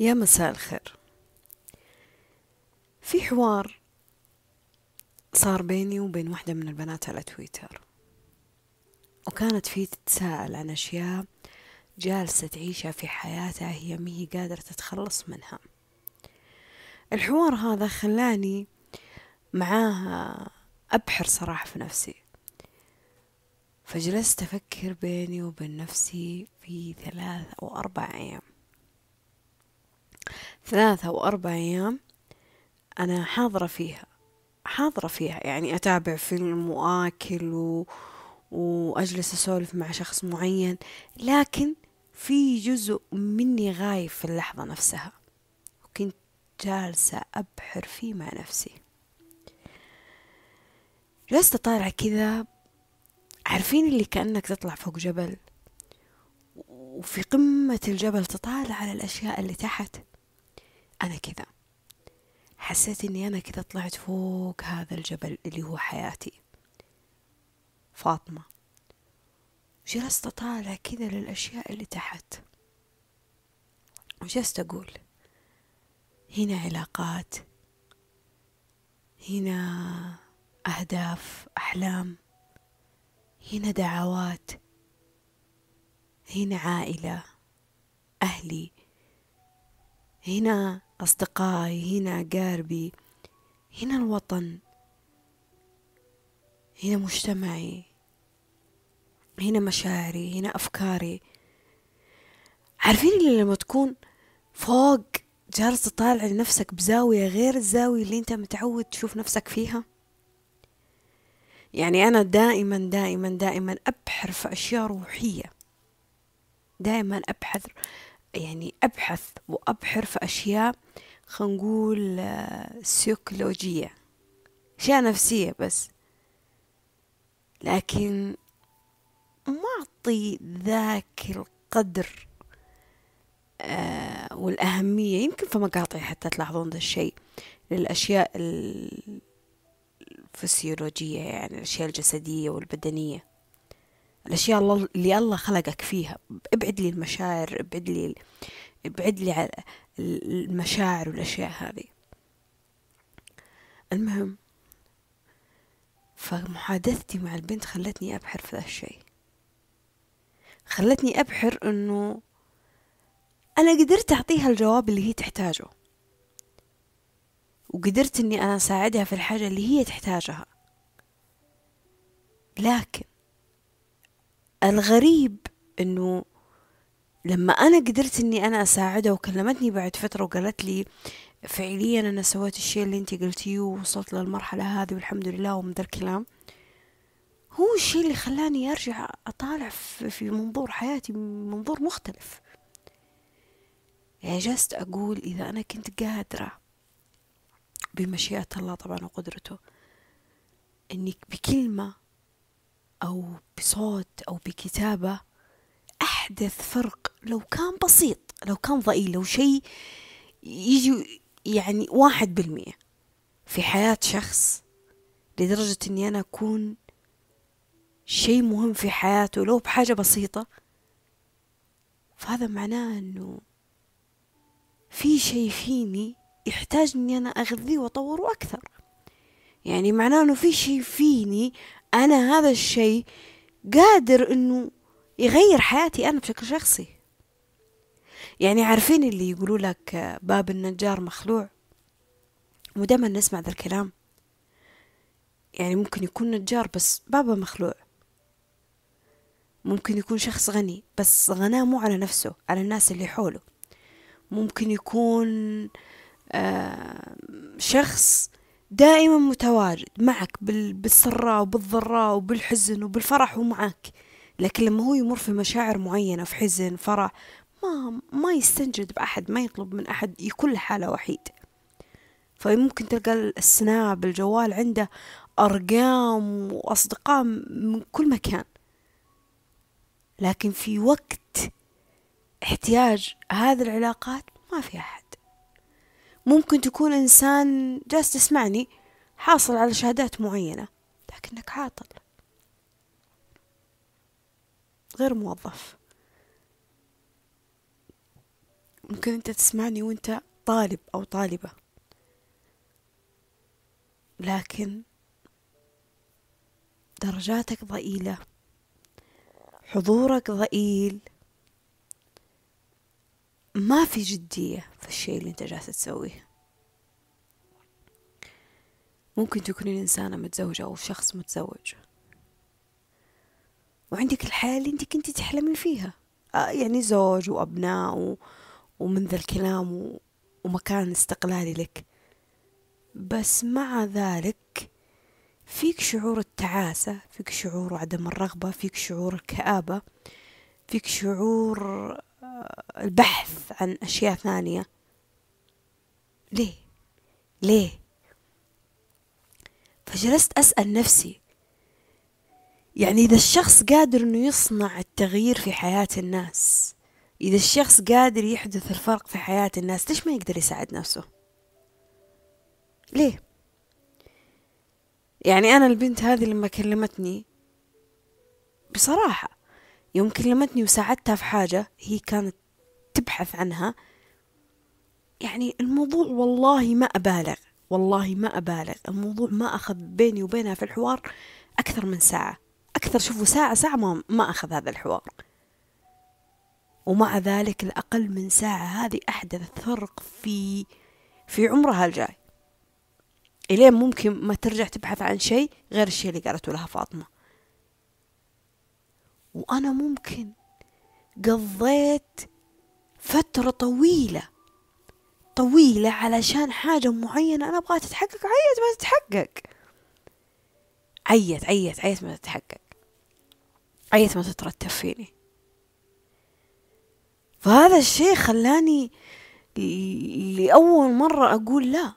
يا مساء الخير. في حوار صار بيني وبين واحدة من البنات على تويتر وكانت في تتساءل عن أشياء جالسة تعيشها في حياتها هي مي قادرة تتخلص منها. الحوار هذا خلاني معاها أبحر صراحة في نفسي. فجلست أفكر بيني وبين نفسي في ثلاث أو أربع أيام. ثلاثة أو أربع أيام أنا حاضرة فيها حاضرة فيها. يعني أتابع فيلم وآكل و... وأجلس أسولف مع شخص معين لكن في جزء مني غايب في اللحظة نفسها وكنت جالسة أبحر فيه مع نفسي. جلست أطالع كذا عارفين اللي كأنك تطلع فوق جبل وفي قمة الجبل تطالع على الأشياء اللي تحت. أنا كذا. حسيت إني أنا كذا طلعت فوق هذا الجبل اللي هو حياتي. فاطمة. جلست أطالع كذا للأشياء اللي تحت. وجلست أقول هنا علاقات هنا أهداف أحلام هنا دعوات هنا عائلة أهلي هنا أصدقائي هنا أقاربي هنا الوطن هنا مجتمعي هنا مشاعري هنا أفكاري. عارفين اللي لما تكون فوق جالس تطالع لنفسك بزاوية غير الزاوية اللي أنت متعود تشوف نفسك فيها؟ يعني أنا دائما دائما دائما أبحر في أشياء روحية. دائما أبحث يعني أبحث وأبحر في أشياء خلينا نقول آه، سيكولوجية أشياء نفسية بس. لكن ما أعطي ذاك القدر آه والأهمية يمكن في مقاطعي حتى تلاحظون ذا الشيء للأشياء الفسيولوجية يعني الأشياء الجسدية والبدنية. الأشياء اللي الله خلقك فيها. ابعد لي المشاعر ابعد لي ابعد لي على المشاعر والأشياء هذه. المهم فمحادثتي مع البنت خلتني أبحر في ذا الشيء. خلتني أبحر أنه أنا قدرت أعطيها الجواب اللي هي تحتاجه. وقدرت أني أنا أساعدها في الحاجة اللي هي تحتاجها. لكن الغريب أنه لما أنا قدرت أني أنا أساعدها وكلمتني بعد فترة وقالت لي فعليا أنا سويت الشيء اللي أنت قلتيه ووصلت للمرحلة هذه والحمد لله ومن ذا الكلام. هو الشيء اللي خلاني أرجع أطالع في منظور حياتي منظور مختلف. يعني جلست أقول إذا أنا كنت قادرة بمشيئة الله طبعا وقدرته إني بكلمة أو بصوت أو بكتابة أحدث فرق لو كان بسيط لو كان ضئيل لو شيء يجي يعني واحد بالمية في حياة شخص لدرجة إني أنا أكون شيء مهم في حياته لو بحاجة بسيطة. فهذا معناه إنه في شيء فيني يحتاج إني أنا أغذيه وأطوره أكثر. يعني معناه إنه في شيء فيني أنا هذا الشيء قادر إنه يغير حياتي أنا بشكل شخصي. يعني عارفين اللي يقولوا لك باب النجار مخلوع؟ ودائما نسمع ذا الكلام. يعني ممكن يكون نجار بس بابه مخلوع. ممكن يكون شخص غني بس غناه مو على نفسه على الناس اللي حوله. ممكن يكون آه شخص دائما متواجد معك بالسراء وبالضراء وبالحزن وبالفرح هو معك لكن لما هو يمر في مشاعر معينة في حزن فرح ما ما يستنجد بأحد ما يطلب من أحد يكون حالة وحيد. فممكن تلقى السناب الجوال عنده أرقام وأصدقاء من كل مكان. لكن في وقت احتياج هذه العلاقات ما في أحد. ممكن تكون إنسان جالس تسمعني حاصل على شهادات معينة لكنك عاطل. غير موظف. ممكن أنت تسمعني وأنت طالب أو طالبة. لكن درجاتك ضئيلة حضورك ضئيل. ما في جدية في الشيء اللي انت جالس تسويه. ممكن تكونين إنسانة متزوجة أو شخص متزوج. وعندك الحياة اللي انت كنتي تحلمين فيها. آه يعني زوج وأبناء و... ومن ذا الكلام و... ومكان استقلالي لك. بس مع ذلك فيك شعور التعاسة فيك شعور عدم الرغبة فيك شعور الكآبة فيك شعور البحث عن أشياء ثانية. ليه؟ ليه؟ فجلست أسأل نفسي يعني إذا الشخص قادر إنه يصنع التغيير في حياة الناس إذا الشخص قادر يحدث الفرق في حياة الناس ليش ما يقدر يساعد نفسه؟ ليه؟ يعني أنا البنت هذه لما كلمتني بصراحة يوم كلمتني وساعدتها في حاجة هي كانت تبحث عنها. يعني الموضوع والله ما أبالغ والله ما أبالغ. الموضوع ما أخذ بيني وبينها في الحوار أكثر من ساعة. أكثر شوفوا ساعة ساعة ما, ما أخذ هذا الحوار. ومع ذلك الأقل من ساعة هذه أحدثت فرق في في عمرها الجاي. إلين ممكن ما ترجع تبحث عن شيء غير الشيء اللي قالته لها فاطمة. وأنا ممكن قضيت فترة طويلة طويلة علشان حاجة معينة أنا أبغاها تتحقق. عيت ما تتحقق. عيت عيت عيت ما تتحقق. عيت ما تترتب فيني. فهذا الشيء خلاني لأول مرة أقول لا.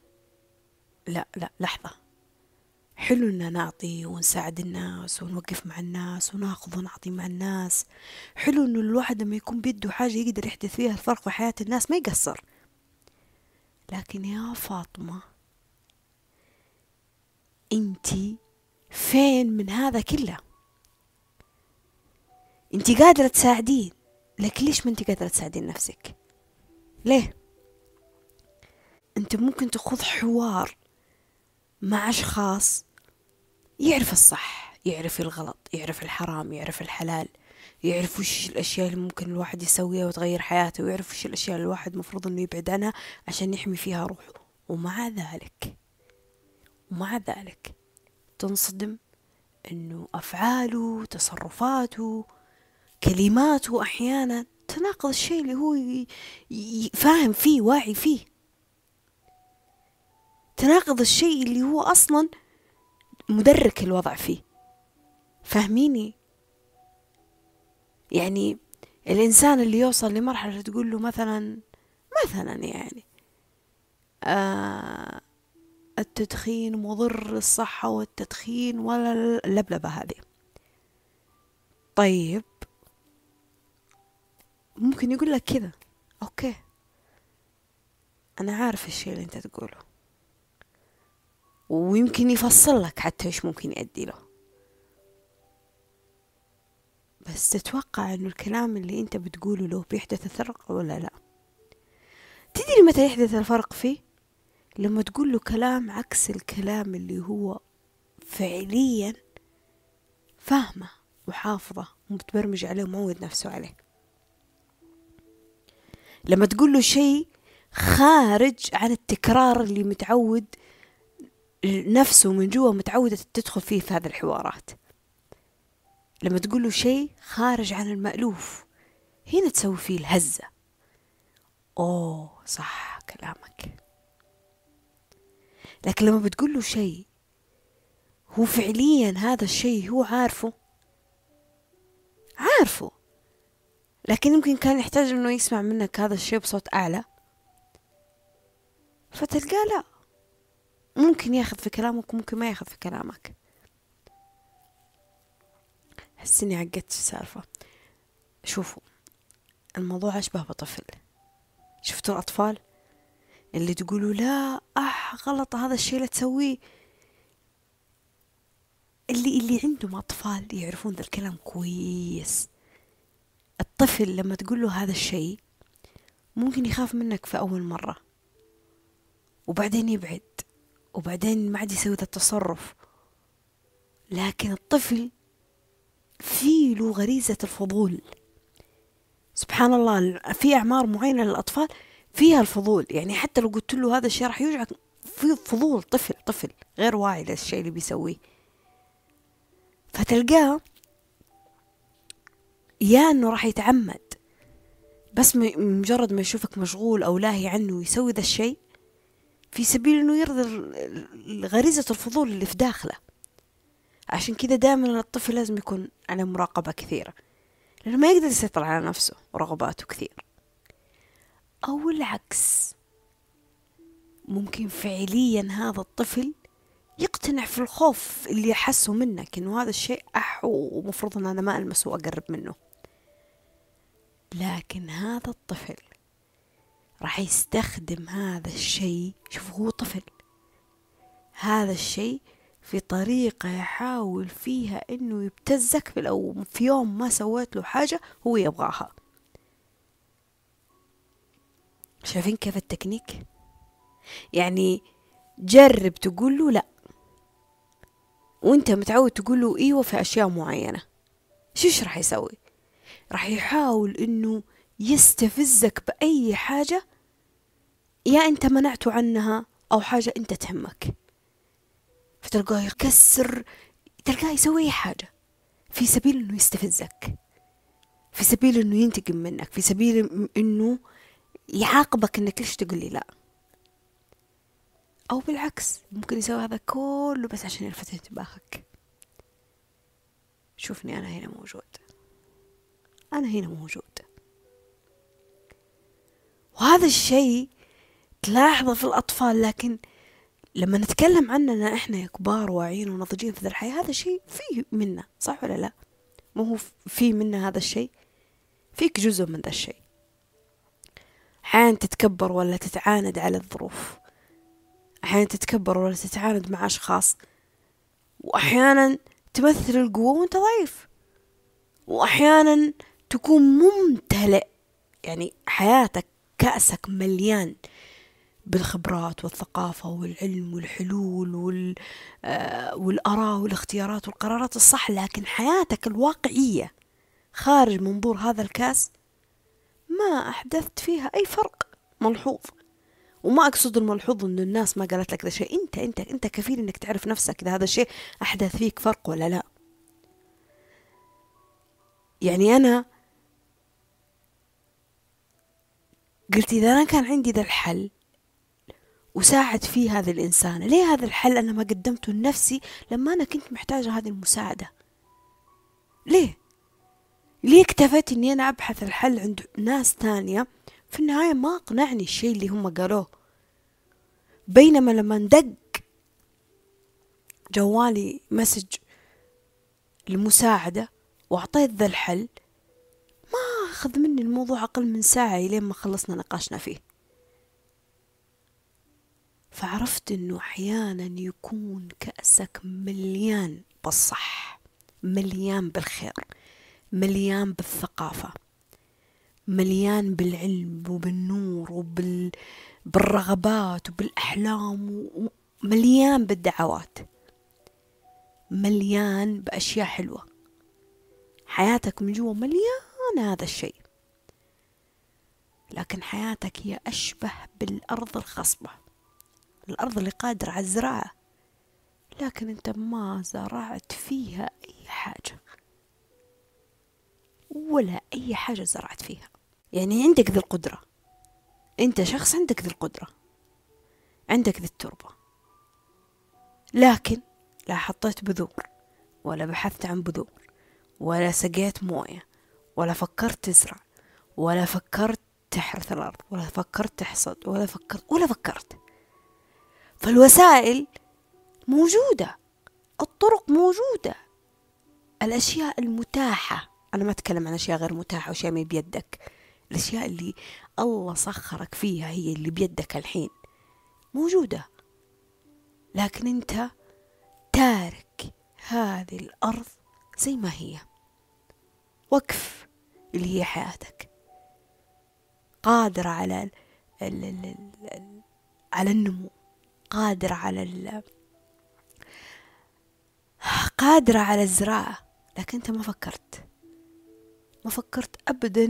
لا لا لحظة. حلو إن نعطي ونساعد الناس ونوقف مع الناس وناخذ ونعطي مع الناس. حلو إنه الواحد لما يكون بيده حاجة يقدر يحدث فيها الفرق في حياة الناس ما يقصر. لكن يا فاطمة انتي فين من هذا كله؟ انتي قادرة تساعدين لكن ليش ما انتي قادرة تساعدين نفسك؟ ليه؟ أنت ممكن تخوض حوار مع أشخاص يعرف الصح يعرف الغلط يعرف الحرام يعرف الحلال يعرف وش الأشياء اللي ممكن الواحد يسويها وتغير حياته ويعرف وش الأشياء اللي الواحد مفروض إنه يبعد عنها عشان يحمي فيها روحه. ومع ذلك ومع ذلك تنصدم إنه أفعاله تصرفاته كلماته أحيانا تناقض الشيء اللي هو فاهم فيه واعي فيه. تناقض الشيء اللي هو أصلا مدرك الوضع فيه. فاهميني؟ يعني الإنسان اللي يوصل لمرحلة تقول له مثلا مثلا يعني آه التدخين مضر للصحة والتدخين ولا اللبلبة هذه. طيب ممكن يقول لك كذا. أوكي. أنا عارف الشيء اللي أنت تقوله. ويمكن يفصل لك حتى إيش ممكن يؤدي له. بس تتوقع إنه الكلام اللي أنت بتقوله له بيحدث الفرق ولا لا؟ تدري متى يحدث الفرق فيه؟ لما تقول له كلام عكس الكلام اللي هو فعليا فاهمة وحافظة ومتبرمج عليه ومعود نفسه عليه. لما تقول له شيء خارج عن التكرار اللي متعود نفسه من جوا متعودة تدخل فيه في هذه الحوارات. لما تقول له شيء خارج عن المألوف هنا تسوي فيه الهزة. أوه صح كلامك. لكن لما بتقول له شيء هو فعليا هذا الشيء هو عارفه. عارفه. لكن يمكن كان يحتاج إنه يسمع منك هذا الشيء بصوت أعلى. فتلقاه لا. ممكن ياخذ في كلامك وممكن ما ياخذ في كلامك. أحس إني عقدت السالفة شوفوا الموضوع أشبه بطفل. شفتوا الأطفال؟ اللي تقولوا لا أح غلط هذا الشيء لا تسويه. اللي اللي عندهم أطفال يعرفون ذا الكلام كويس. الطفل لما تقول له هذا الشيء ممكن يخاف منك في أول مرة. وبعدين يبعد. وبعدين ما عاد يسوي ذا التصرف. لكن الطفل في له غريزة الفضول. سبحان الله في أعمار معينة للأطفال فيها الفضول. يعني حتى لو قلت له هذا الشيء راح يوجعك في فضول طفل طفل غير واعي للشيء اللي بيسويه. فتلقاه يا إنه راح يتعمد. بس مجرد ما يشوفك مشغول أو لاهي عنه ويسوي ذا الشيء في سبيل إنه يرضي غريزة الفضول اللي في داخله. عشان كذا دائما الطفل لازم يكون على مراقبة كثيرة. لأنه ما يقدر يسيطر على نفسه ورغباته كثير. أو العكس. ممكن فعليا هذا الطفل يقتنع في الخوف اللي يحسه منك إنه هذا الشيء أح ومفروض إن أنا ما المسه وأقرب منه. لكن هذا الطفل راح يستخدم هذا الشيء. شوف هو طفل. هذا الشيء في طريقة يحاول فيها إنه يبتزك لو في يوم ما سويت له حاجة هو يبغاها. شايفين كيف التكنيك؟ يعني جرب تقول له لا. وأنت متعود تقول له إيوه في أشياء معينة. شو راح يسوي؟ راح يحاول إنه يستفزك بأي حاجة يا أنت منعته عنها أو حاجة أنت تهمك. فتلقاه يكسر تلقاه يسوي أي حاجة. في سبيل إنه يستفزك. في سبيل إنه ينتقم منك. في سبيل إنه يعاقبك إنك ليش تقول لي لا. أو بالعكس ممكن يسوي هذا كله بس عشان يلفت انتباهك. شوفني أنا هنا موجود. أنا هنا موجود. وهذا الشيء تلاحظه في الأطفال لكن لما نتكلم عننا إحنا يا كبار واعيين وناضجين في ذا الحياة هذا شيء فيه منا صح ولا لا؟ مو هو في منا هذا الشيء؟ فيك جزء من ذا الشيء. أحيانا تتكبر ولا تتعاند على الظروف. أحيانا تتكبر ولا تتعاند مع أشخاص. وأحيانا تمثل القوة وأنت ضعيف. وأحيانا تكون ممتلئ. يعني حياتك كأسك مليان. بالخبرات والثقافة والعلم والحلول وال آه، والآراء والاختيارات والقرارات الصح لكن حياتك الواقعية خارج منظور هذا الكاس ما أحدثت فيها أي فرق ملحوظ. وما أقصد الملحوظ إنه الناس ما قالت لك ذا شيء. أنت أنت أنت كفيل إنك تعرف نفسك إذا هذا الشيء أحدث فيك فرق ولا لا. يعني أنا قلت إذا أنا كان عندي ذا الحل وساعد فيه هذا الإنسان. ليه هذا الحل؟ أنا ما قدمته لنفسي لما أنا كنت محتاجة هذه المساعدة. ليه؟ ليه اكتفيت إني أنا أبحث الحل عند ناس ثانية؟ في النهاية ما أقنعني الشيء اللي هم قالوه. بينما لما ندق جوالي مسج المساعدة وأعطيت ذا الحل ما أخذ مني الموضوع أقل من ساعة لين ما خلصنا نقاشنا فيه. فعرفت إنه أحيانا يكون كأسك مليان بالصح مليان بالخير مليان بالثقافة مليان بالعلم وبالنور وبال بالرغبات وبالأحلام ومليان بالدعوات مليان بأشياء حلوة. حياتك من جوا مليانة هذا الشيء. لكن حياتك هي أشبه بالأرض الخصبة. الأرض اللي قادرة على الزراعة. لكن أنت ما زرعت فيها أي حاجة. ولا أي حاجة زرعت فيها. يعني عندك ذي القدرة. أنت شخص عندك ذي القدرة. عندك ذي التربة. لكن لا حطيت بذور. ولا بحثت عن بذور. ولا سقيت موية. ولا فكرت تزرع. ولا فكرت تحرث الأرض. ولا فكرت تحصد. ولا فكرت. ولا فكرت. فالوسائل موجودة الطرق موجودة. الأشياء المتاحة أنا ما أتكلم عن أشياء غير متاحة وأشياء ما بيدك. الأشياء اللي الله سخرك فيها هي اللي بيدك الحين. موجودة. لكن أنت تارك هذه الأرض زي ما هي. وقف اللي هي حياتك. قادرة على ال ال ال ال على النمو. قادرة على ال قادرة على الزراعة لكن أنت ما فكرت. ما فكرت أبدا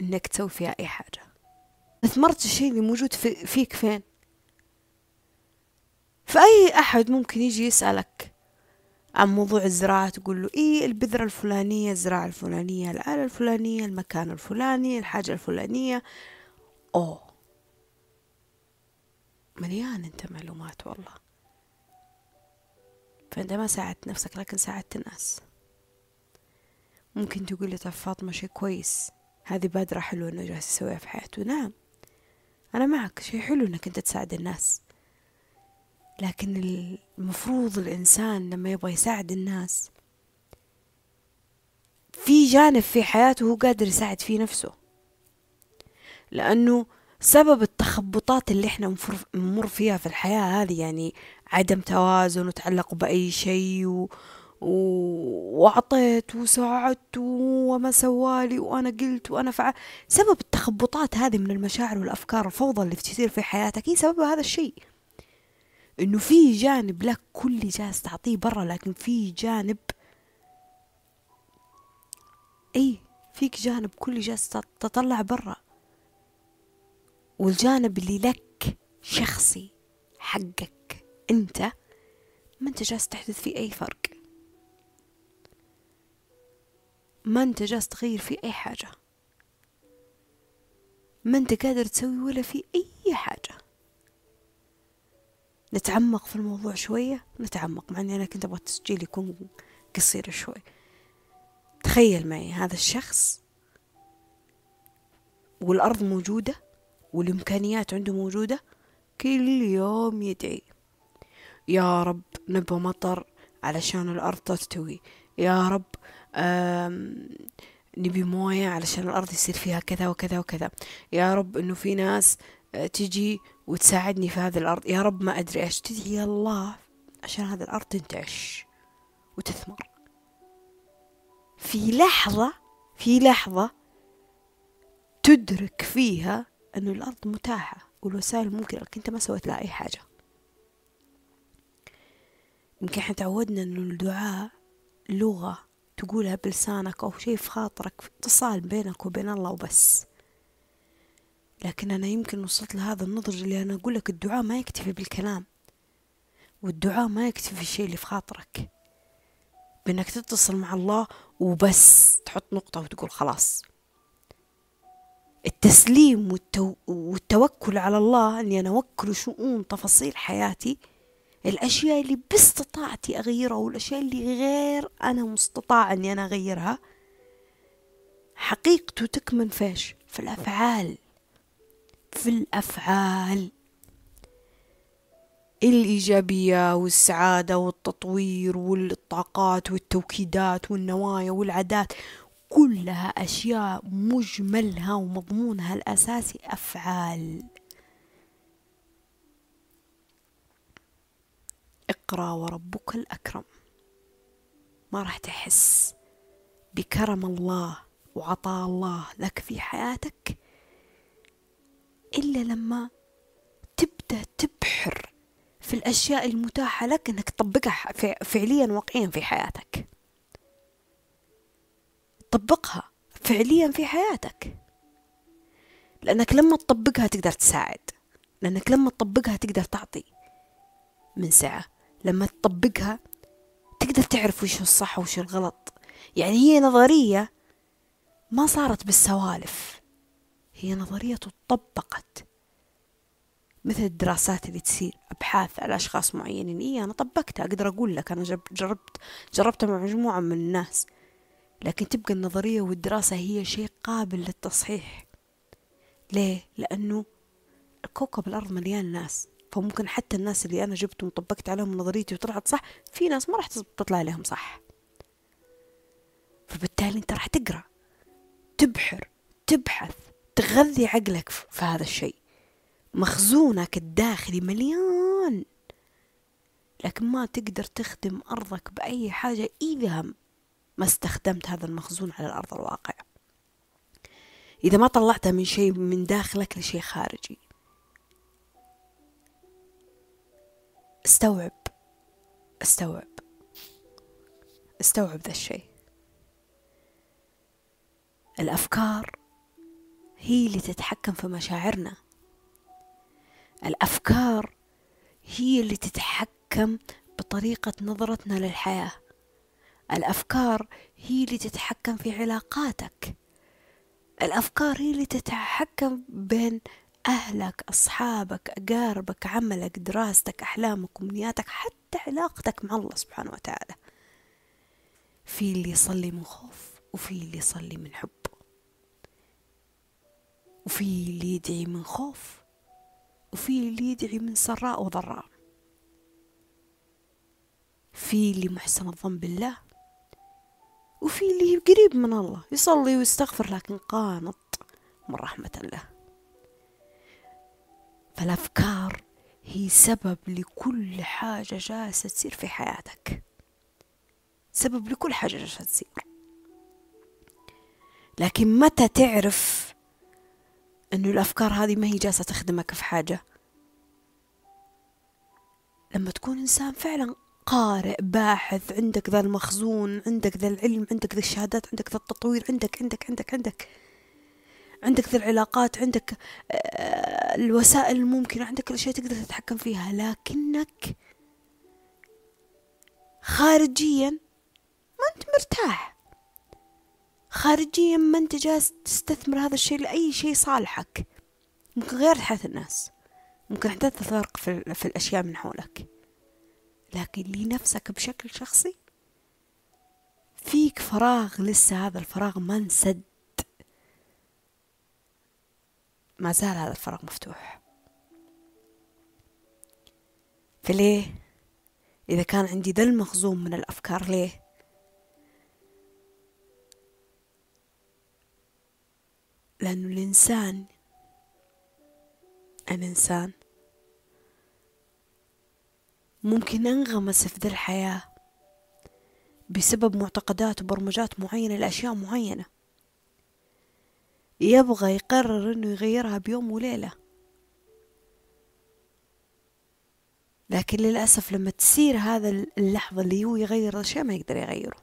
إنك تسوي فيها أي حاجة. أثمرت الشيء اللي موجود في فيك فين؟ فأي أحد ممكن يجي يسألك عن موضوع الزراعة تقول له إيه البذرة الفلانية الزراعة الفلانية الآلة الفلانية المكان الفلاني الحاجة الفلانية. أوه. مليان أنت معلومات والله. فأنت ما ساعدت نفسك لكن ساعدت الناس. ممكن تقول لي طب فاطمة شي كويس. هذه بادرة حلوة إنه جالس يسويها في حياته. نعم. أنا معك شي حلو إنك أنت تساعد الناس. لكن المفروض الإنسان لما يبغى يساعد الناس في جانب في حياته هو قادر يساعد فيه نفسه. لأنه سبب التخبطات اللي إحنا نمر فيها في الحياة هذه يعني عدم توازن وتعلق بأي شيء و... و... وأعطيت وساعدت وما سوالي وأنا قلت وأنا فعل سبب التخبطات هذه من المشاعر والأفكار الفوضى اللي تصير في حياتك هي سبب هذا الشيء. إنه في جانب لك كل جالس تعطيه برا لكن في جانب أي فيك جانب كل جالس تطلع برا. والجانب اللي لك شخصي حقك. انت ما انت جالس تحدث فيه أي فرق. ما انت جالس تغير فيه أي حاجة. ما انت قادر تسوي ولا في أي حاجة. نتعمق في الموضوع شوية نتعمق مع إني أنا كنت أبغى التسجيل يكون قصير شوي. تخيل معي هذا الشخص والأرض موجودة والإمكانيات عنده موجودة؟ كل يوم يدعي. يا رب نبغى مطر علشان الأرض تستوي. يا رب نبي موية علشان الأرض يصير فيها كذا وكذا وكذا. يا رب إنه في ناس آه، تجي وتساعدني في هذه الأرض. يا رب ما أدري إيش. تدعي الله عشان هذه الأرض تنتعش وتثمر. في لحظة في لحظة تدرك فيها أنه الأرض متاحة والوسائل ممكنة لكن أنت ما سويت لها أي حاجة. يمكن إحنا تعودنا أنه الدعاء لغة تقولها بلسانك أو شيء في خاطرك اتصال بينك وبين الله وبس. لكن أنا يمكن وصلت لهذا النضج اللي أنا أقول لك الدعاء ما يكتفي بالكلام والدعاء ما يكتفي في الشيء اللي في خاطرك. بأنك تتصل مع الله وبس تحط نقطة وتقول خلاص. التسليم والتو... والتوكل على الله أني أنا أوكل شؤون تفاصيل حياتي. الأشياء اللي باستطاعتي أغيرها والأشياء اللي غير أنا مستطاع أني أنا أغيرها حقيقته تكمن فيش في الأفعال. في الأفعال. الإيجابية والسعادة والتطوير والطاقات والتوكيدات والنوايا والعادات كلها أشياء مجملها ومضمونها الأساسي أفعال. اقرأ وربك الأكرم. ما راح تحس بكرم الله وعطاء الله لك في حياتك إلا لما تبدأ تبحر في الأشياء المتاحة لك أنك تطبقها فعليا واقعيا في حياتك. طبقها فعليا في حياتك. لأنك لما تطبقها تقدر تساعد. لأنك لما تطبقها تقدر تعطي. من سعة لما تطبقها تقدر تعرف وش الصح وش الغلط. يعني هي نظرية ما صارت بالسوالف. هي نظرية طبقت. مثل الدراسات اللي تصير أبحاث على أشخاص معينين. إيه أنا طبقتها. أقدر أقول لك أنا جربت جربتها مع مجموعة من الناس. لكن تبقى النظرية والدراسة هي شيء قابل للتصحيح. ليه؟ لأنه كوكب الأرض مليان ناس. فممكن حتى الناس اللي أنا جبتهم وطبقت عليهم نظريتي وطلعت صح في ناس ما راح تطلع عليهم صح. فبالتالي أنت راح تقرأ تبحر تبحث تغذي عقلك في هذا الشيء. مخزونك الداخلي مليان. لكن ما تقدر تخدم أرضك بأي حاجة إذا ما استخدمت هذا المخزون على الأرض الواقع. إذا ما طلعتها من شيء من داخلك لشيء خارجي. استوعب. استوعب. استوعب ذا الشيء. الأفكار هي اللي تتحكم في مشاعرنا. الأفكار هي اللي تتحكم بطريقة نظرتنا للحياة. الأفكار هي اللي تتحكم في علاقاتك. الأفكار هي اللي تتحكم بين أهلك أصحابك أقاربك عملك دراستك أحلامك أمنياتك حتى علاقتك مع الله سبحانه وتعالى. في اللي يصلي من خوف وفي اللي يصلي من حب. وفي اللي يدعي من خوف وفي اللي يدعي من سراء وضراء. في اللي محسن الظن بالله وفي اللي قريب من الله يصلي ويستغفر لكن قانط من رحمة الله فالأفكار هي سبب لكل حاجة جالسة تصير في حياتك. سبب لكل حاجة جالسة تصير. لكن متى تعرف إنه الأفكار هذه ما هي جالسة تخدمك في حاجة؟ لما تكون إنسان فعلا قارئ باحث عندك ذا المخزون عندك ذا العلم عندك ذا الشهادات عندك ذا التطوير عندك عندك عندك عندك. عندك ذا العلاقات عندك آه، الوسائل الممكنة عندك الأشياء تقدر تتحكم فيها. لكنك خارجيا ما أنت مرتاح. خارجيا ما أنت جالس تستثمر هذا الشيء لأي شيء صالحك. ممكن غير حياة الناس. ممكن حدث فرق في, في الأشياء من حولك. لكن لنفسك بشكل شخصي. فيك فراغ لسه هذا الفراغ ما انسد. ما زال هذا الفراغ مفتوح. فليه؟ إذا كان عندي ذا المخزون من الأفكار ليه؟ لأنه الإنسان الإنسان ممكن أنغمس في ذي الحياة بسبب معتقدات وبرمجات معينة لأشياء معينة. يبغى يقرر إنه يغيرها بيوم وليلة. لكن للأسف لما تصير هذا اللحظة اللي هو يغير الشيء ما يقدر يغيره.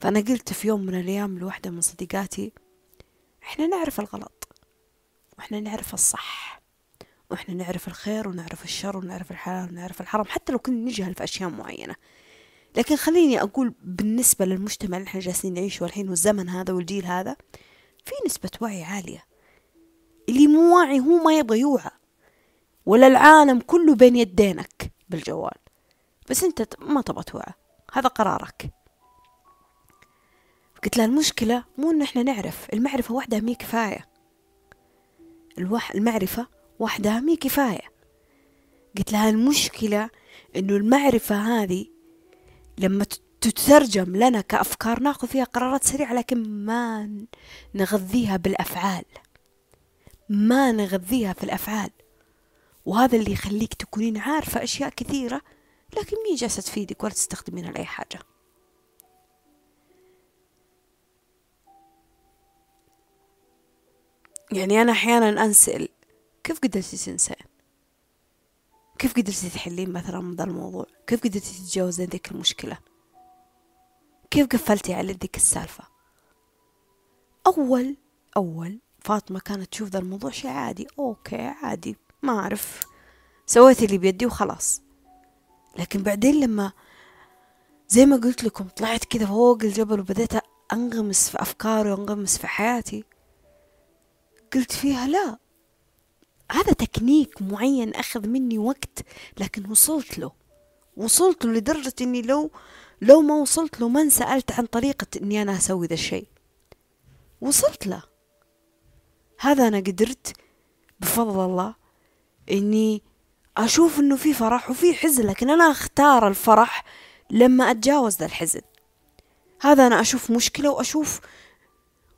فأنا قلت في يوم من الأيام لوحدة من صديقاتي إحنا نعرف الغلط وإحنا نعرف الصح. وإحنا نعرف الخير ونعرف الشر ونعرف الحلال ونعرف الحرام حتى لو كنا نجهل في أشياء معينة. لكن خليني أقول بالنسبة للمجتمع اللي إحنا جالسين نعيشه الحين والزمن هذا والجيل هذا في نسبة وعي عالية. اللي مو واعي هو ما يبغى يوعى. ولا العالم كله بين يدينك بالجوال. بس أنت ما تبغى توعى. هذا قرارك. قلت لها المشكلة مو إن إحنا نعرف المعرفة وحدها مي كفاية. الوح المعرفة وحدها مي كفاية. قلت لها المشكلة إنه المعرفة هذه لما تترجم لنا كأفكار نأخذ فيها قرارات سريعة لكن ما نغذيها بالأفعال. ما نغذيها في الأفعال. وهذا اللي يخليك تكونين عارفة أشياء كثيرة لكن مي جالسة تفيدك ولا تستخدمينها لأي حاجة. يعني أنا أحيانا أنسأل كيف قدرتي تنسين كيف قدرتي تحلين مثلا ذا الموضوع؟ كيف قدرتي تتجاوزين ذيك المشكلة؟ كيف قفلتي على ذيك السالفة؟ أول أول فاطمة كانت تشوف ذا الموضوع شيء عادي. okay عادي ما أعرف. سويت اللي بيدي وخلاص. لكن بعدين لما زي ما قلت لكم طلعت كذا فوق الجبل وبديت أنغمس في أفكاري وأنغمس في حياتي قلت فيها لا هذا تكنيك معين أخذ مني وقت لكن وصلت له. وصلت له لدرجة إني لو لو ما وصلت له ما انسألت عن طريقة إني أنا أسوي ذا الشيء. وصلت له. هذا أنا قدرت بفضل الله إني أشوف إنه في فرح وفي حزن لكن أنا أختار الفرح لما أتجاوز ذا الحزن. هذا أنا أشوف مشكلة وأشوف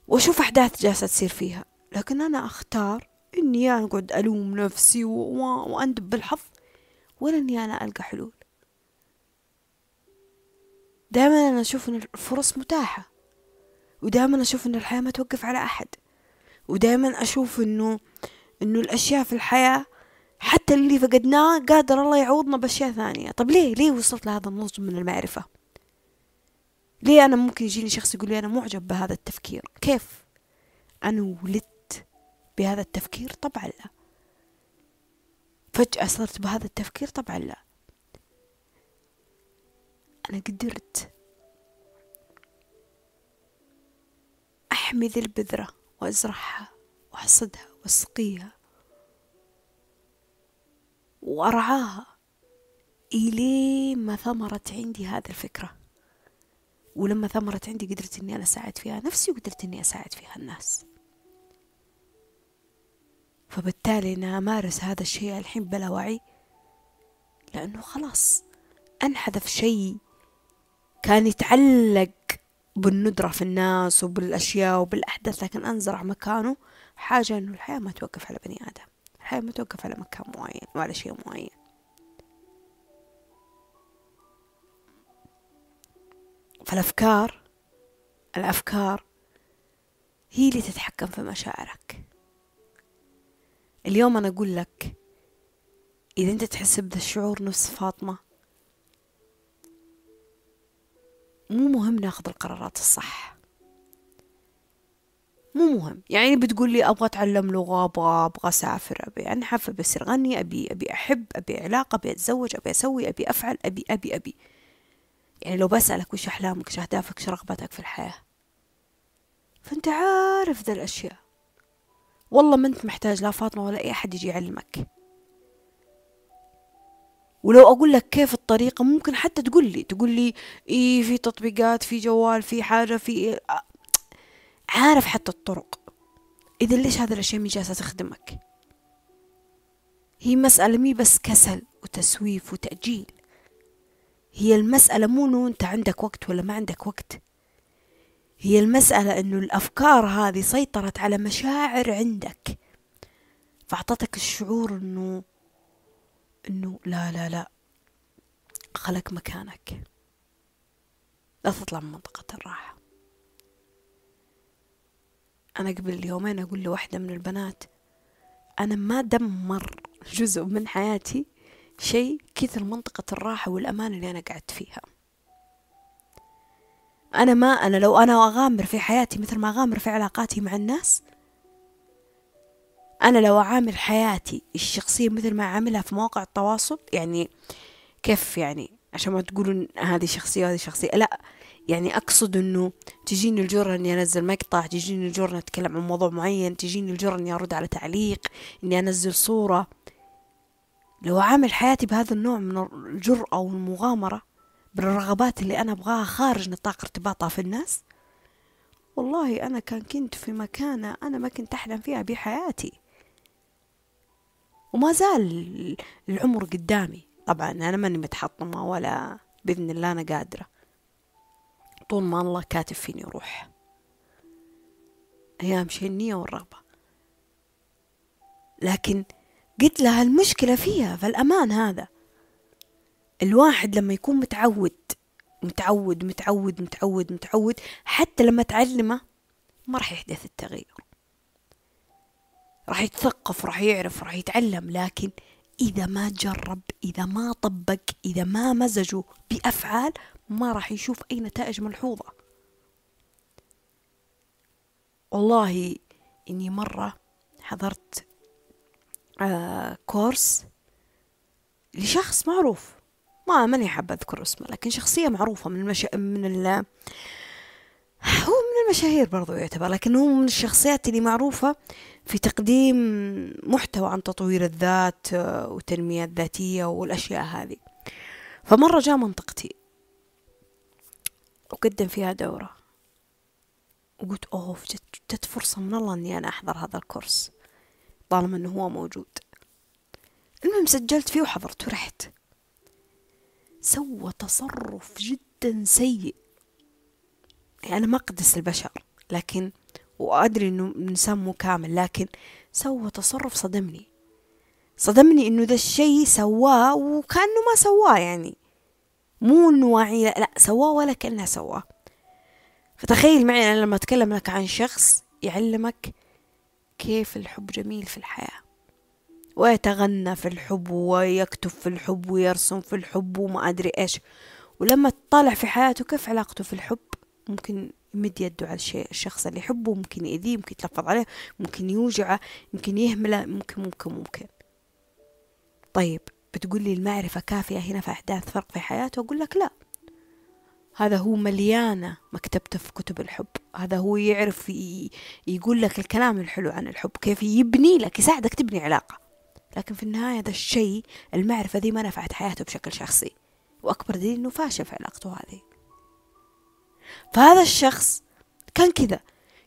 وأشوف أحداث جالسة تصير فيها لكن أنا أختار إني أنا أقعد ألوم نفسي وأندب بالحظ ولا إني أنا ألقى حلول. دائما أنا أشوف إن الفرص متاحة ودائما أشوف إنه الحياة ما توقف على أحد ودائما أشوف إنه إنه الأشياء في الحياة حتى اللي فقدناه قادر الله يعوضنا بأشياء ثانية. طب ليه؟ ليه وصلت لهذا النضج من المعرفة؟ ليه أنا ممكن يجيني شخص يقول لي أنا معجب بهذا التفكير؟ كيف أنا ولدت بهذا التفكير؟ طبعا لا. فجأة صرت بهذا التفكير؟ طبعا لا. أنا قدرت أحمي ذي البذرة وأزرعها وأحصدها وأسقيها وأرعاها إلين ما ثمرت عندي هذه الفكرة. ولما ثمرت عندي قدرت إني أنا أساعد فيها نفسي وقدرت إني أساعد فيها الناس. فبالتالي أنا أمارس هذا الشيء الحين بلا وعي. لأنه خلاص أنحذف شيء كان يتعلق بالندرة في الناس وبالأشياء وبالأحداث لكن أنزرع مكانه حاجة إنه الحياة ما توقف على بني آدم. الحياة ما توقف على مكان معين وعلى شيء معين. فالأفكار الأفكار هي اللي تتحكم في مشاعرك. اليوم أنا أقول لك إذا أنت تحس بذا الشعور نفس فاطمة مو مهم ناخذ القرارات الصح. مو مهم. يعني بتقول لي أبغى أتعلم لغة أبغى أبغى أسافر أبي أنحف أبي أصير غني أبي أبي أحب أبي علاقة أبي أتزوج أبي أسوي أبي أفعل أبي أبي أبي. يعني لو بسألك وش أحلامك وش أهدافك وش رغبتك في الحياة فأنت عارف ذا الأشياء. والله ما انت محتاج لا فاطمة ولا أي أحد يجي يعلمك. ولو أقول لك كيف الطريقة ممكن حتى تقول لي تقول لي إيه في تطبيقات في جوال في حاجة في إيه. عارف حتى الطرق. إذا ليش هذه الأشياء مي جالسه تخدمك هي مسألة مي بس كسل وتسويف وتأجيل. هي المسألة مو إنه أنت عندك وقت ولا ما عندك وقت. هي المسألة إنه الأفكار هذه سيطرت على مشاعر عندك. فأعطتك الشعور إنه إنه لا لا لا خلك مكانك. لا تطلع من منطقة الراحة. أنا قبل يومين أقول لواحدة من البنات أنا ما دمر جزء من حياتي شيء كثر منطقة الراحة والأمان اللي أنا قعدت فيها. أنا ما أنا لو أنا أغامر في حياتي مثل ما أغامر في علاقاتي مع الناس أنا لو أعامل حياتي الشخصية مثل ما أعاملها في مواقع التواصل يعني كيف يعني؟ عشان ما تقولون هذه شخصية وهذه شخصية. لا يعني أقصد إنه تجيني الجرأة إني أنزل مقطع تجيني الجرأة أتكلم عن موضوع معين تجيني الجرأة إني أرد على تعليق إني أنزل صورة. لو أعامل حياتي بهذا النوع من الجرأة والمغامرة بالرغبات اللي أنا أبغاها خارج نطاق ارتباطها في الناس. والله أنا كان كنت في مكانة أنا ما كنت أحلم فيها بحياتي. وما زال العمر قدامي. طبعا أنا ماني متحطمة ولا بإذن الله أنا قادرة. طول ما الله كاتب فيني روح أيام شيء النية والرغبة. لكن قلت لها المشكلة فيها في الأمان هذا. الواحد لما يكون متعود متعود متعود متعود متعود حتى لما تعلمه ما راح يحدث التغير. راح يتثقف راح يعرف راح يتعلم لكن إذا ما جرب إذا ما طبق إذا ما مزجه بأفعال ما راح يشوف أي نتائج ملحوظة. والله إني مرة حضرت آه كورس لشخص معروف. ما ماني حابة أذكر اسمه لكن شخصية معروفة من المش... من ال هو من المشاهير برضو يعتبر لكن هو من الشخصيات اللي معروفة في تقديم محتوى عن تطوير الذات آه، والتنمية الذاتية والأشياء هذه. فمرة جاء منطقتي. وقدم فيها دورة. وقلت أوه جت فرصة من الله إني أنا أحضر هذا الكورس طالما إنه هو موجود. المهم سجلت فيه وحضرت ورحت. سوى تصرف جدا سيء. يعني أنا ما أقدس البشر لكن وأدري إنه إنسان مو كامل لكن سوى تصرف صدمني. صدمني إنه ذا الشيء سواه وكأنه ما سواه يعني مو إنه واعي لا, لا سواه ولا كأنه سواه. فتخيل معي أنا لما أتكلم لك عن شخص يعلمك كيف الحب جميل في الحياة. ويتغنى في الحب ويكتب في الحب ويرسم في الحب وما أدري إيش. ولما تطالع في حياته كيف علاقته في الحب؟ ممكن يمد يده على الشيء الشخص اللي يحبه ممكن يأذيه ممكن يتلفظ عليه ممكن يوجعه ممكن يهمله ممكن ممكن ممكن. طيب بتقول لي المعرفة كافية هنا في أحداث فرق في حياته؟ أقول لك لا. هذا هو مليانة مكتبته في كتب الحب. هذا هو يعرف يقول لك الكلام الحلو عن الحب كيف يبني لك يساعدك تبني علاقة. لكن في النهاية هذا الشيء المعرفة دي ما نفعت حياته بشكل شخصي. وأكبر دليل إنه فاشل في علاقته هذه. فهذا الشخص كان كذا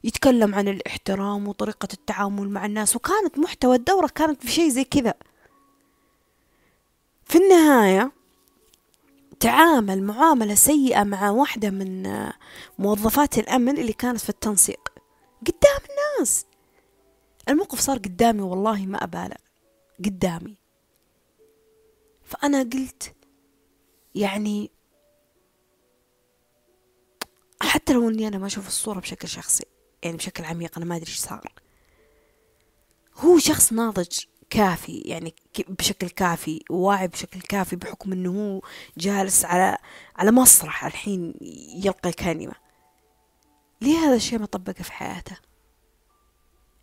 يتكلم عن الاحترام وطريقة التعامل مع الناس وكانت محتوى الدورة كانت في شيء زي كذا. في النهاية تعامل معاملة سيئة مع واحدة من موظفات الأمن اللي كانت في التنسيق قدام الناس. الموقف صار قدامي والله ما أبالغ. قدامي. فأنا قلت يعني حتى لو إني أنا ما أشوف الصورة بشكل شخصي يعني بشكل عميق أنا ما أدري إيش صار. هو شخص ناضج كافي يعني بشكل كافي واعي بشكل كافي بحكم إنه هو جالس على على مسرح الحين يلقي كلمة. ليه هذا الشيء ما طبقه في حياته؟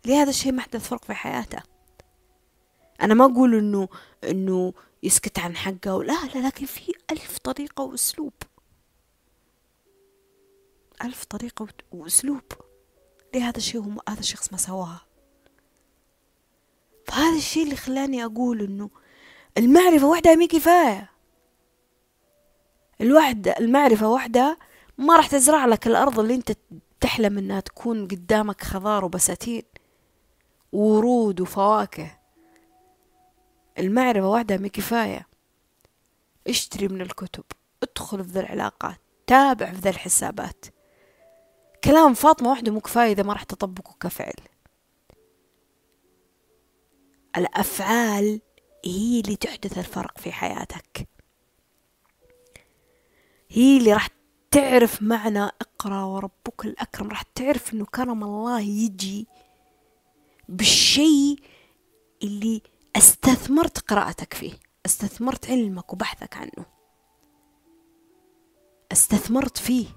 ليه هذا الشيء ما حدث فرق في حياته؟ أنا ما أقول إنه إنه يسكت عن حقه لا لا لكن في ألف طريقة وأسلوب. ألف طريقة وأسلوب. ليه هذا الشيء هو هذا الشخص ما سواها؟ فهذا الشيء اللي خلاني أقول إنه المعرفة وحدها مي كفاية. الوحدة المعرفة وحدها ما راح تزرع لك الأرض اللي أنت تحلم إنها تكون قدامك خضار وبساتين ورود وفواكه. المعرفة وحدها مي كفاية. اشتري من الكتب ادخل في ذا العلاقات تابع في ذا الحسابات. كلام فاطمة وحده مو كفاية إذا ما راح تطبقه كفعل. الأفعال هي اللي تحدث الفرق في حياتك. هي اللي راح تعرف معنى اقرأ وربك الأكرم راح تعرف إنه كرم الله يجي بالشيء اللي استثمرت قراءتك فيه. استثمرت علمك وبحثك عنه. استثمرت فيه.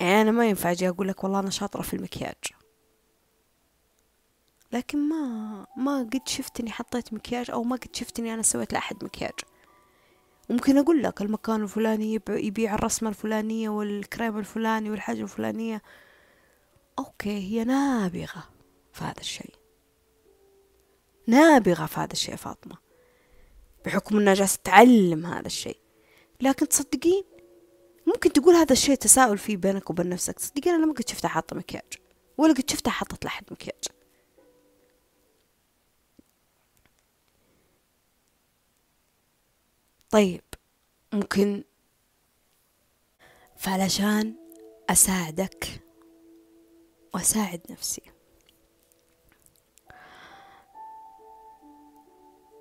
يعني أنا ما ينفع أجي أقول لك والله أنا شاطرة في المكياج. لكن ما ما قد شفتني حطيت مكياج أو ما قد شفتني أنا سويت لأحد مكياج. ممكن أقول لك المكان الفلاني يبيع الرسمة الفلانية والكريم الفلاني والحاجة الفلانية. أوكي هي نابغة. في هذا الشيء. نابغة في هذا الشيء فاطمة. بحكم أنها جالسة تعلم هذا الشيء. لكن تصدقين ممكن تقول هذا الشيء تساؤل فيه بينك وبين نفسك. تصدقين أنا ما قد شفتها حاطة مكياج ولا قد شفتها حطت لحد مكياج. طيب ممكن فعلشان أساعدك وأساعد نفسي.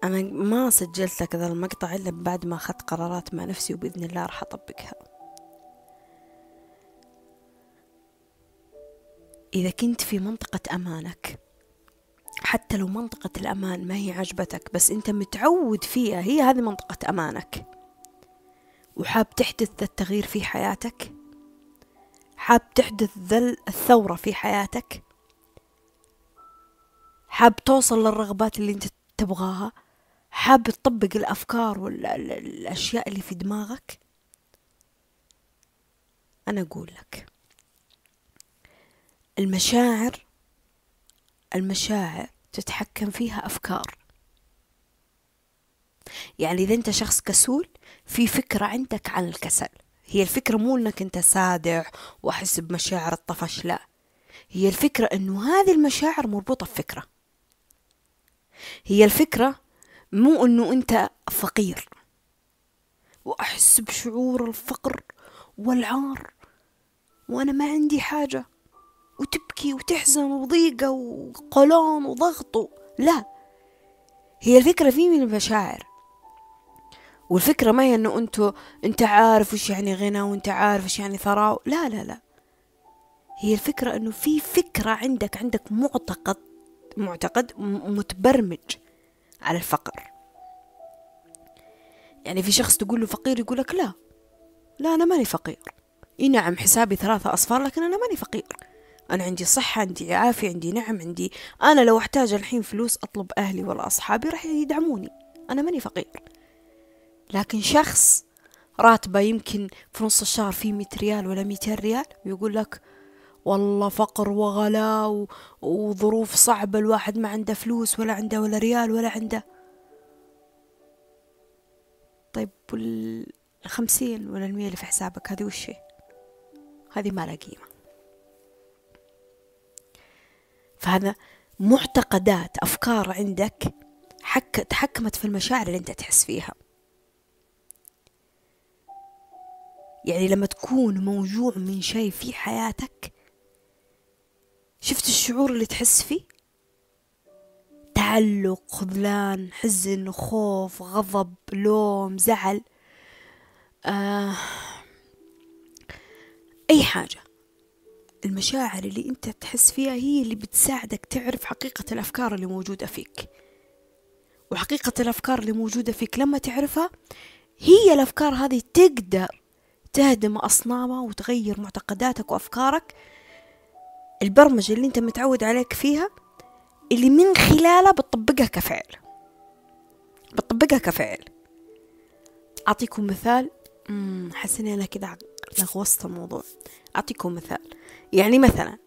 أنا ما سجلت لك ذا المقطع إلا بعد ما أخذت قرارات مع نفسي وبإذن الله راح أطبقها. إذا كنت في منطقة أمانك حتى لو منطقة الأمان ما هي عجبتك بس أنت متعود فيها هي هذه منطقة أمانك. وحاب تحدث ذا التغيير في حياتك؟ حاب تحدث ذا الثورة في حياتك؟ حاب توصل للرغبات اللي أنت تبغاها؟ حاب تطبق الأفكار والأشياء اللي في دماغك؟ أنا أقول لك. المشاعر المشاعر تتحكم فيها أفكار. يعني إذا أنت شخص كسول في فكرة عندك عن الكسل. هي الفكرة مو أنك أنت سادع وأحس بمشاعر الطفش لا. هي الفكرة أنه هذه المشاعر مربوطة بفكرة. هي الفكرة مو أنه أنت فقير. وأحس بشعور الفقر والعار وأنا ما عندي حاجة. وتبكي وتحزن وضيقة وقولون وضغط لا. هي الفكرة في من المشاعر. والفكرة ما هي إنه أنتو أنت عارف وش يعني غنى وأنت عارف وش يعني ثراء. لا لا لا. هي الفكرة إنه في فكرة عندك عندك معتقد معتقد متبرمج. على الفقر. يعني في شخص تقول له فقير يقول لك لا. لا أنا ماني فقير. إي نعم حسابي ثلاثة أصفار لكن أنا ماني فقير. أنا عندي صحة عندي عافية عندي نعم عندي أنا لو أحتاج الحين فلوس أطلب أهلي ولا أصحابي راح يدعموني. أنا ماني فقير. لكن شخص راتبه يمكن في نص الشهر فيه مية ريال ولا ميتين ريال ويقول لك والله فقر وغلاء وظروف صعبة الواحد ما عنده فلوس ولا عنده ولا ريال ولا عنده. طيب والخمسين ولا المية اللي في حسابك هذه وش هذه ما لها قيمة. فهذا معتقدات أفكار عندك حك تحكمت في المشاعر اللي أنت تحس فيها. يعني لما تكون موجوع من شيء في حياتك شفت الشعور اللي تحس فيه؟ تعلق خذلان حزن خوف غضب لوم زعل. آه أي حاجة. المشاعر اللي أنت تحس فيها هي اللي بتساعدك تعرف حقيقة الأفكار اللي موجودة فيك. وحقيقة الأفكار اللي موجودة فيك لما تعرفها هي الأفكار هذه تقدر تهدم أصنامها وتغير معتقداتك وأفكارك البرمجة اللي أنت متعود عليك فيها اللي من خلالها بتطبقها كفعل. بتطبقها كفعل. أعطيكم مثال. حسني أنا كذا لغوصت الموضوع. أعطيكم مثال. يعني مثلا